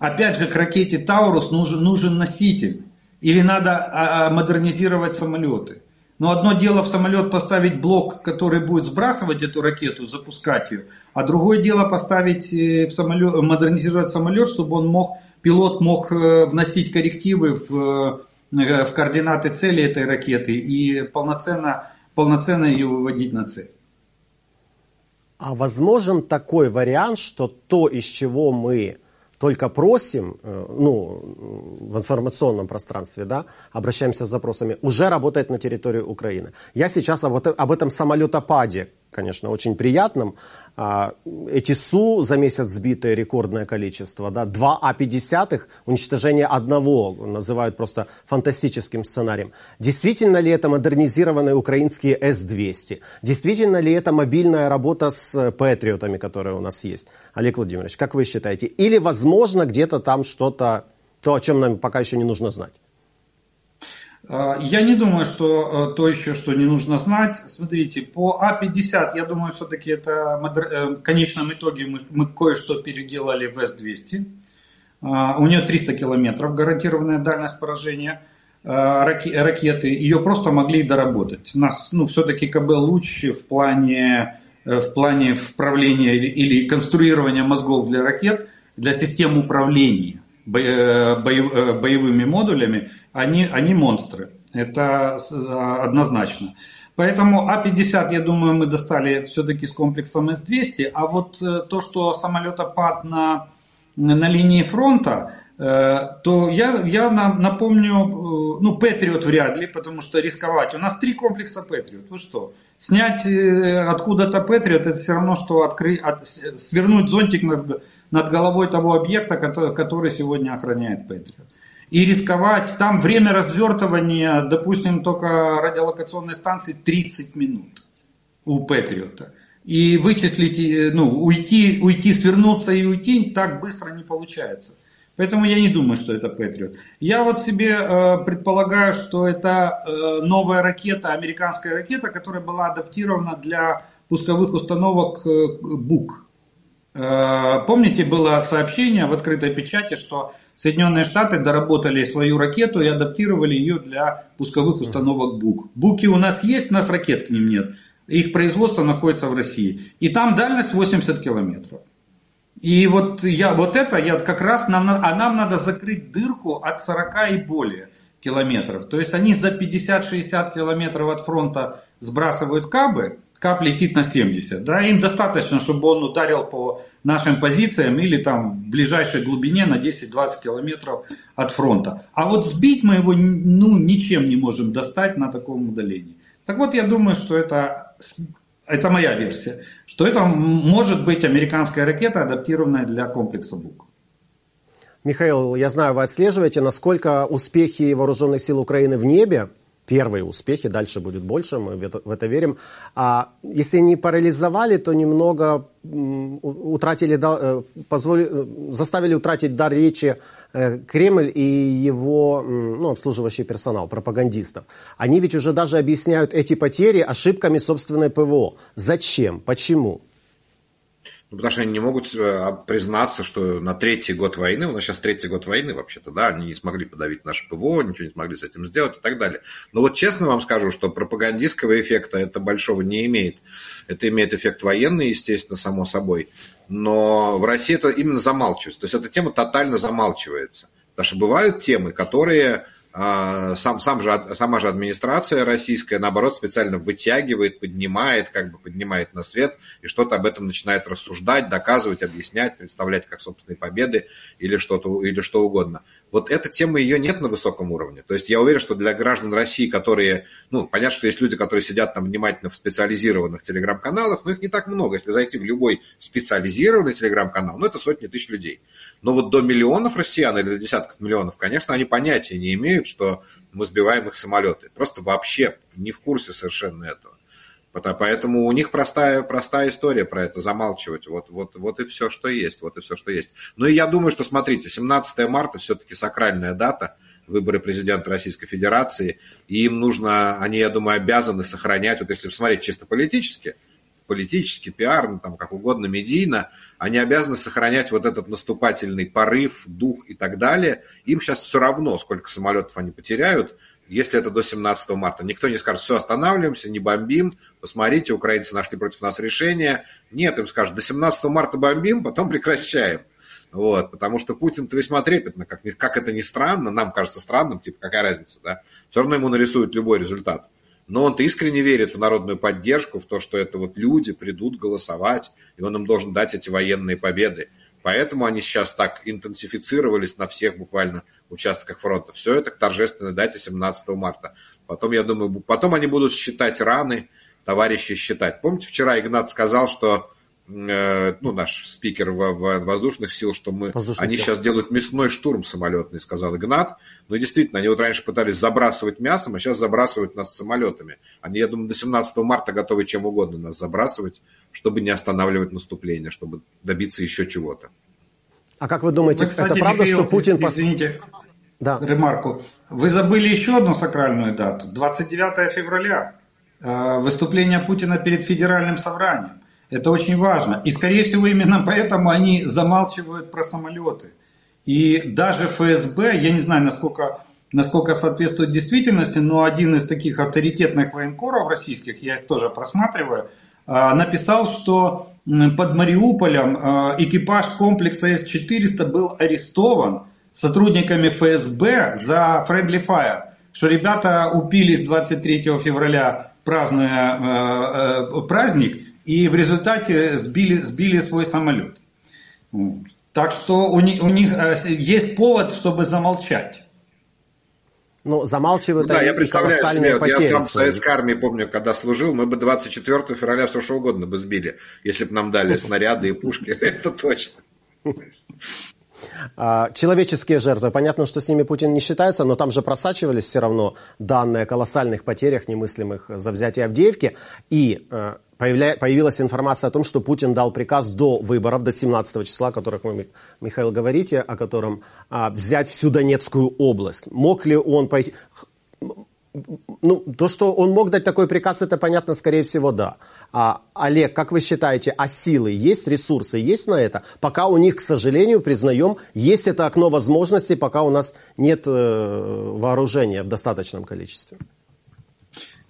опять же к ракете Таурус нужен, нужен носитель. Или надо а, а, модернизировать самолеты. Но одно дело в самолет поставить блок, который будет сбрасывать эту ракету, запускать ее, а другое дело поставить э, в самолет, модернизировать самолет, чтобы он мог, пилот мог э, вносить коррективы в, э, в координаты цели этой ракеты и полноценно полноценно ее выводить на цель. А возможен такой вариант, что то, из чего мы только просим, э, ну, в информационном пространстве, да, обращаемся с запросами, уже работает на территории Украины. Я сейчас об, об этом самолетопаде, конечно, очень приятном. А, эти Су за месяц сбитое рекордное количество, да, два А-50, уничтожение одного, называют просто фантастическим сценарием. Действительно ли это модернизированные украинские С-200? Действительно ли это мобильная работа с патриотами, которые у нас есть? Олег Владимирович, как вы считаете? Или, возможно, где-то там что-то, то, о чем нам пока еще не нужно знать? А, я не думаю, что э, то еще, что не нужно знать. Смотрите, по А50, я думаю, все-таки это э, в конечном итоге мы, мы кое-что переделали в С-200. А, у нее 300 километров гарантированная дальность поражения а, ракеты. Ее просто могли доработать. У нас ну, все-таки КБ лучше в плане, э, в плане вправления или, или конструирования мозгов для ракет, для систем управления боевыми модулями они, они монстры. Это однозначно. Поэтому А-50, я думаю, мы достали все-таки с комплексом С-200. А вот э, то, что самолетопад на, на линии фронта, э, то я, я напомню, э, ну, Патриот вряд ли, потому что рисковать. У нас три комплекса Патриот. Вы что? Снять откуда-то Патриот, это все равно, что открыть, от, свернуть зонтик над, над головой того объекта, который, который сегодня охраняет Патриот и рисковать. Там время развертывания, допустим, только радиолокационной станции 30 минут у Патриота. И вычислить, э, ну, уйти, уйти, свернуться и уйти так быстро не получается. Поэтому я не думаю, что это Патриот. Я вот себе э, предполагаю, что это э, новая ракета, американская ракета, которая была адаптирована для пусковых установок э, БУК. Э, помните, было сообщение в открытой печати, что Соединенные Штаты доработали свою ракету и адаптировали ее для пусковых установок БУК. БУКи у нас есть, у нас ракет к ним нет. Их производство находится в России. И там дальность 80 километров. И вот, я, вот это я как раз нам, а нам надо закрыть дырку от 40 и более километров. То есть они за 50-60 километров от фронта сбрасывают кабы, кап летит на 70. Да, им достаточно, чтобы он ударил по нашим позициям или там в ближайшей глубине на 10-20 километров от фронта. А вот сбить мы его ну, ничем не можем достать на таком удалении. Так вот, я думаю, что это это моя версия, что это может быть американская ракета, адаптированная для комплекса БУК. Михаил, я знаю, вы отслеживаете, насколько успехи вооруженных сил Украины в небе первые успехи, дальше будет больше, мы в это, в это верим. А если не парализовали, то немного утратили, э, позволи, э, заставили утратить дар речи э, Кремль и его ну, обслуживающий персонал, пропагандистов. Они ведь уже даже объясняют эти потери ошибками собственной ПВО. Зачем? Почему? Ну, потому что они не могут а, признаться, что на третий год войны, у нас сейчас третий год войны вообще-то, да, они не смогли подавить наше ПВО, ничего не смогли с этим сделать и так далее. Но вот честно вам скажу, что пропагандистского эффекта это большого не имеет. Это имеет эффект военный, естественно, само собой. Но в России это именно замалчивается. То есть эта тема тотально замалчивается. Потому что бывают темы, которые сам, сам же, сама же администрация российская, наоборот, специально вытягивает, поднимает, как бы поднимает на свет и что-то об этом начинает рассуждать, доказывать, объяснять, представлять как собственные победы или что-то или что угодно. Вот эта тема, ее нет на высоком уровне. То есть я уверен, что для граждан России, которые, ну, понятно, что есть люди, которые сидят там внимательно в специализированных телеграм-каналах, но их не так много. Если зайти в любой специализированный телеграм-канал, ну, это сотни тысяч людей. Но вот до миллионов россиян или до десятков миллионов, конечно, они понятия не имеют, что мы сбиваем их самолеты. Просто вообще не в курсе совершенно этого. Поэтому у них простая, простая история про это, замалчивать. Вот, вот, вот и все, что есть. Вот и все, что есть. Ну и я думаю, что, смотрите, 17 марта все-таки сакральная дата, выборы президента Российской Федерации, и им нужно, они, я думаю, обязаны сохранять, вот если посмотреть чисто политически, политически, пиарно, там, как угодно, медийно, они обязаны сохранять вот этот наступательный порыв, дух и так далее. Им сейчас все равно, сколько самолетов они потеряют, если это до 17 марта. Никто не скажет, все, останавливаемся, не бомбим, посмотрите, украинцы нашли против нас решение. Нет, им скажут, до 17 марта бомбим, потом прекращаем. Вот, потому что Путин-то весьма трепетно, как, как это ни странно, нам кажется странным, типа, какая разница, да? Все равно ему нарисуют любой результат но он-то искренне верит в народную поддержку, в то, что это вот люди придут голосовать, и он им должен дать эти военные победы. Поэтому они сейчас так интенсифицировались на всех буквально участках фронта. Все это к торжественной дате 17 марта. Потом, я думаю, потом они будут считать раны, товарищи считать. Помните, вчера Игнат сказал, что Э, ну, наш спикер в, в воздушных сил, что мы, Воздушных они сил. сейчас делают мясной штурм самолетный, сказал Игнат. Но действительно, они вот раньше пытались забрасывать мясом, а сейчас забрасывают нас самолетами. Они, я думаю, до 17 марта готовы чем угодно нас забрасывать, чтобы не останавливать наступление, чтобы добиться еще чего-то. А как вы думаете, вы, кстати, это правда, Михаил, что Путин... Извините, да. ремарку. Вы забыли еще одну сакральную дату. 29 февраля. Э, выступление Путина перед федеральным собранием. Это очень важно. И, скорее всего, именно поэтому они замалчивают про самолеты. И даже ФСБ, я не знаю, насколько, насколько соответствует действительности, но один из таких авторитетных военкоров российских, я их тоже просматриваю, написал, что под Мариуполем а, экипаж комплекса С-400 был арестован сотрудниками ФСБ за friendly fire, что ребята упились 23 февраля, празднуя э, э, праздник, и в результате сбили, сбили свой самолет. Так что у них, у них э, есть повод, чтобы замолчать. Ну, замалчивают ну, Да, я представляю себе, вот я сам в советской армии помню, когда служил, мы бы 24 февраля все что угодно бы сбили, если бы нам дали снаряды и пушки, это точно. А, человеческие жертвы, понятно, что с ними Путин не считается, но там же просачивались все равно данные о колоссальных потерях немыслимых за взятие Авдеевки. И э, появля... появилась информация о том, что Путин дал приказ до выборов, до 17 числа, о которых вы, Михаил, говорите, о котором а, взять всю Донецкую область. Мог ли он пойти ну, то, что он мог дать такой приказ, это понятно, скорее всего, да. А, Олег, как вы считаете, а силы есть, ресурсы есть на это? Пока у них, к сожалению, признаем, есть это окно возможностей, пока у нас нет э, вооружения в достаточном количестве.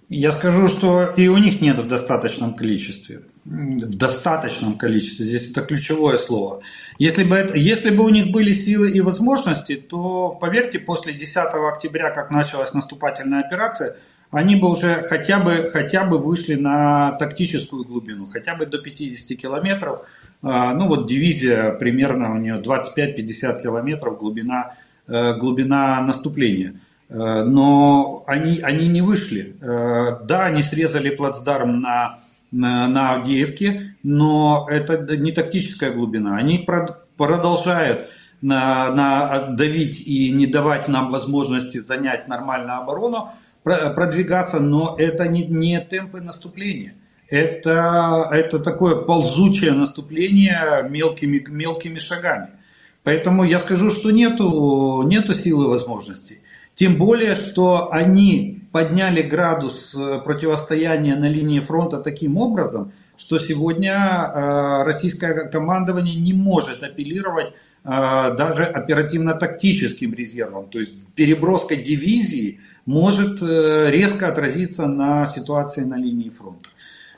Я скажу, что и у них нет в достаточном количестве. В достаточном количестве. Здесь это ключевое слово. Если бы, это, если бы у них были силы и возможности, то, поверьте, после 10 октября, как началась наступательная операция, они бы уже хотя бы, хотя бы вышли на тактическую глубину, хотя бы до 50 километров. А, ну вот дивизия примерно у нее 25-50 километров глубина, э, глубина наступления. Э, но они, они не вышли. Э, да, они срезали плацдарм на на, на Авдеевке, но это не тактическая глубина. Они продолжают на, на давить и не давать нам возможности занять нормальную оборону, продвигаться, но это не, не темпы наступления. Это, это такое ползучее наступление мелкими, мелкими шагами. Поэтому я скажу, что нету, нету силы возможностей. Тем более, что они подняли градус э, противостояния на линии фронта таким образом, что сегодня э, российское командование не может апеллировать э, даже оперативно-тактическим резервом. То есть переброска дивизии может резко отразиться на ситуации на линии фронта.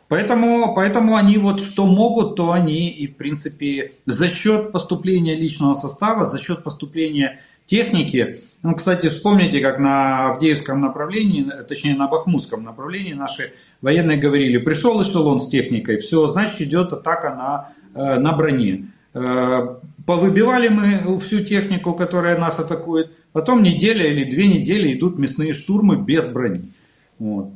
Поэтому, поэтому они вот что могут, то они и в принципе за счет поступления личного состава, за счет поступления техники. Ну, кстати, вспомните, как на Авдеевском направлении, точнее на Бахмутском направлении наши военные говорили, пришел эшелон с техникой, все, значит идет атака на, э, на броне. Э, повыбивали мы всю технику, которая нас атакует, потом неделя или две недели идут мясные штурмы без брони. Вот.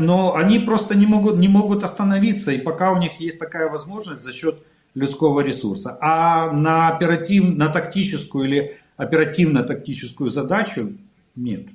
Но они просто не могут, не могут остановиться, и пока у них есть такая возможность за счет людского ресурса. А на оператив, на тактическую или оперативно-тактическую задачу нет.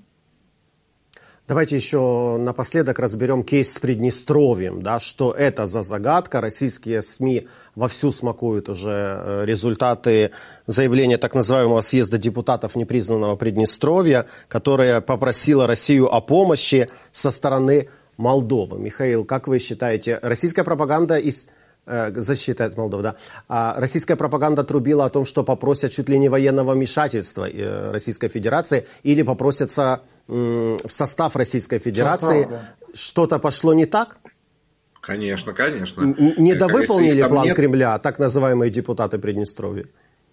Давайте еще напоследок разберем кейс с Приднестровьем. Да, что это за загадка? Российские СМИ вовсю смакуют уже э, результаты заявления так называемого съезда депутатов непризнанного Приднестровья, которое попросило Россию о помощи со стороны Молдовы. Михаил, как вы считаете, российская пропаганда из Э, защита от Молдовы, да. А российская пропаганда трубила о том, что попросят чуть ли не военного вмешательства э, Российской Федерации или попросятся в состав Российской Федерации. Что-то пошло не так? Конечно, конечно. Недовыполнили план нет... Кремля, так называемые депутаты Приднестровья?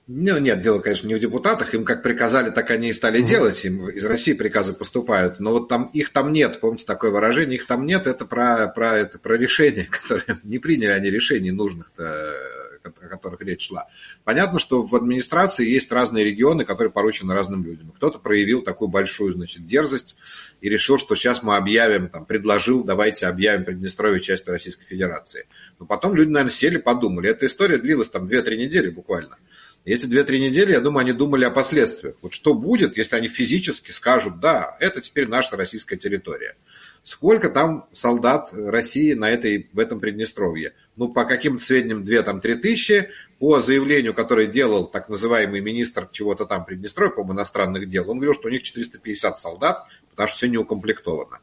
Ну, нет, дело, конечно, не в депутатах. Им как приказали, так они и стали mm-hmm. делать. Им из России приказы поступают. Но вот там их там нет. Помните такое выражение? Их там нет. Это про, про, это про решения, которые не приняли они решений нужных-то о которых речь шла. Понятно, что в администрации есть разные регионы, которые поручены разным людям. Кто-то проявил такую большую, значит, дерзость и решил, что сейчас мы объявим, там, предложил, давайте объявим Приднестровье частью Российской Федерации. Но потом люди, наверное, сели, подумали. Эта история длилась там 2-3 недели буквально. И эти две-три недели, я думаю, они думали о последствиях. Вот что будет, если они физически скажут, да, это теперь наша российская территория. Сколько там солдат России на этой, в этом Приднестровье? Ну, по каким-то сведениям, 2-3 тысячи. По заявлению, которое делал так называемый министр чего-то там Приднестровья, по иностранных дел, он говорил, что у них 450 солдат, потому что все не укомплектовано.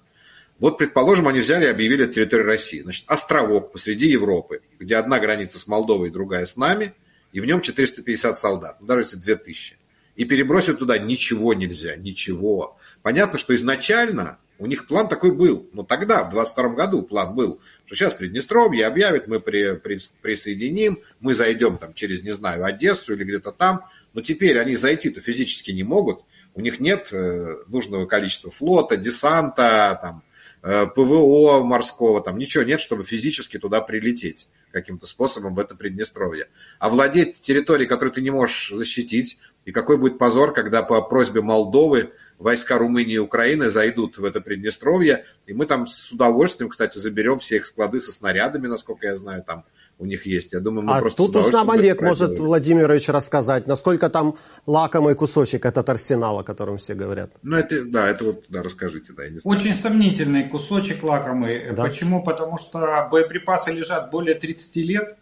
Вот, предположим, они взяли и объявили территорию России. Значит, островок посреди Европы, где одна граница с Молдовой, другая с нами – и в нем 450 солдат, ну, даже если 2000. И перебросить туда ничего нельзя, ничего. Понятно, что изначально у них план такой был. Но тогда, в 22 году, план был, что сейчас Приднестровье объявит, мы при, при, присоединим, мы зайдем там через, не знаю, Одессу или где-то там. Но теперь они зайти-то физически не могут. У них нет э, нужного количества флота, десанта, там, ПВО морского, там ничего нет, чтобы физически туда прилететь каким-то способом в это Приднестровье. А владеть территорией, которую ты не можешь защитить, и какой будет позор, когда по просьбе Молдовы войска Румынии и Украины зайдут в это Приднестровье, и мы там с удовольствием, кстати, заберем все их склады со снарядами, насколько я знаю, там у них есть. Я думаю, мы а просто тут уж нам Олег может, Владимирович, рассказать, насколько там лакомый кусочек этот арсенал, о котором все говорят. Ну, это, да, это вот, да, расскажите. Да, Очень сомнительный кусочек лакомый. Да? Почему? Потому что боеприпасы лежат более 30 лет.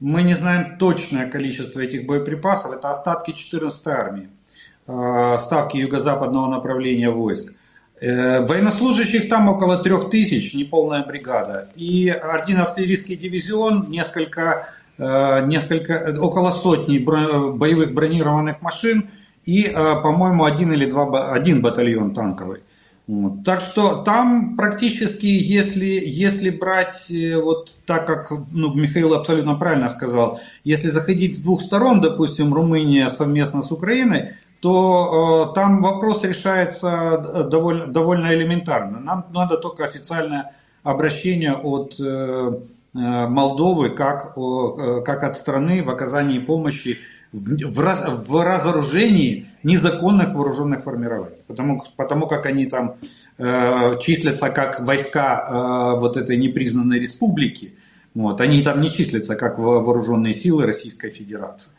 Мы не знаем точное количество этих боеприпасов. Это остатки 14-й армии, э, ставки юго-западного направления войск. Э, военнослужащих там около трех тысяч, неполная бригада. И один артиллерийский дивизион, несколько, э, несколько, около сотни боевых бронированных машин и, э, по-моему, один или два, один батальон танковый. Так что там практически, если, если брать, вот так как ну, Михаил абсолютно правильно сказал, если заходить с двух сторон, допустим, Румыния совместно с Украиной, то э, там вопрос решается э, довольно, довольно элементарно. Нам надо только официальное обращение от э, э Молдовы как, э, как от страны в оказании помощи в, в, раз, в разоружении незаконных вооруженных формирований. Потому, потому как они там э, числятся как войска э, вот этой непризнанной республики, Вот, они там не числятся как вооруженные силы Российской Федерации.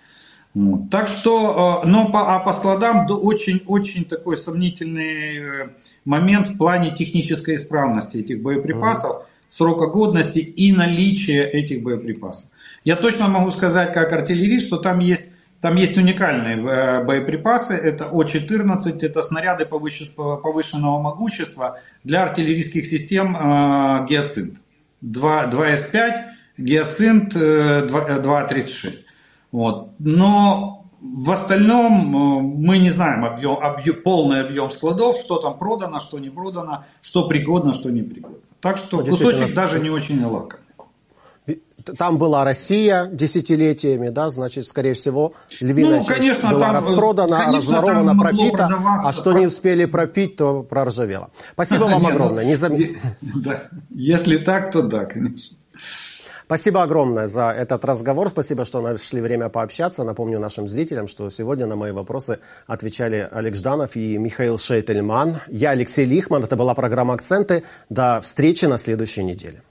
Вот. Так что, э, но по, а по складам очень-очень такой сомнительный э, момент в плане технической исправности этих боеприпасов, срока годности и наличия этих боеприпасов. Я точно могу сказать, как артиллерист, что там есть, там есть уникальные э, боеприпасы. Это О-14, это снаряды повышенного могущества для артиллерийских систем «Геоцинт». 2, 2С5, «Геоцинт» 2.36. Вот. Но в остальном э, мы не знаем объем, объем, полный объем складов, что там продано, что не продано, что пригодно, что не пригодно. Так что ну, кусочек даже не очень лакомый. Там была Россия десятилетиями, да, значит, скорее всего, львиная ну, конечно, была там, распродана, конечно, разворована, пропита, а что не успели пропить, то проржавело. Спасибо вам ну, огромное. Не зам... Если так, то да, конечно. Спасибо огромное за этот разговор. Спасибо, что нашли время пообщаться. Напомню нашим зрителям, что сегодня на мои вопросы отвечали Олег Жданов и Михаил Шейтельман. Я Алексей Лихман. Это была программа «Акценты». До встречи на следующей неделе.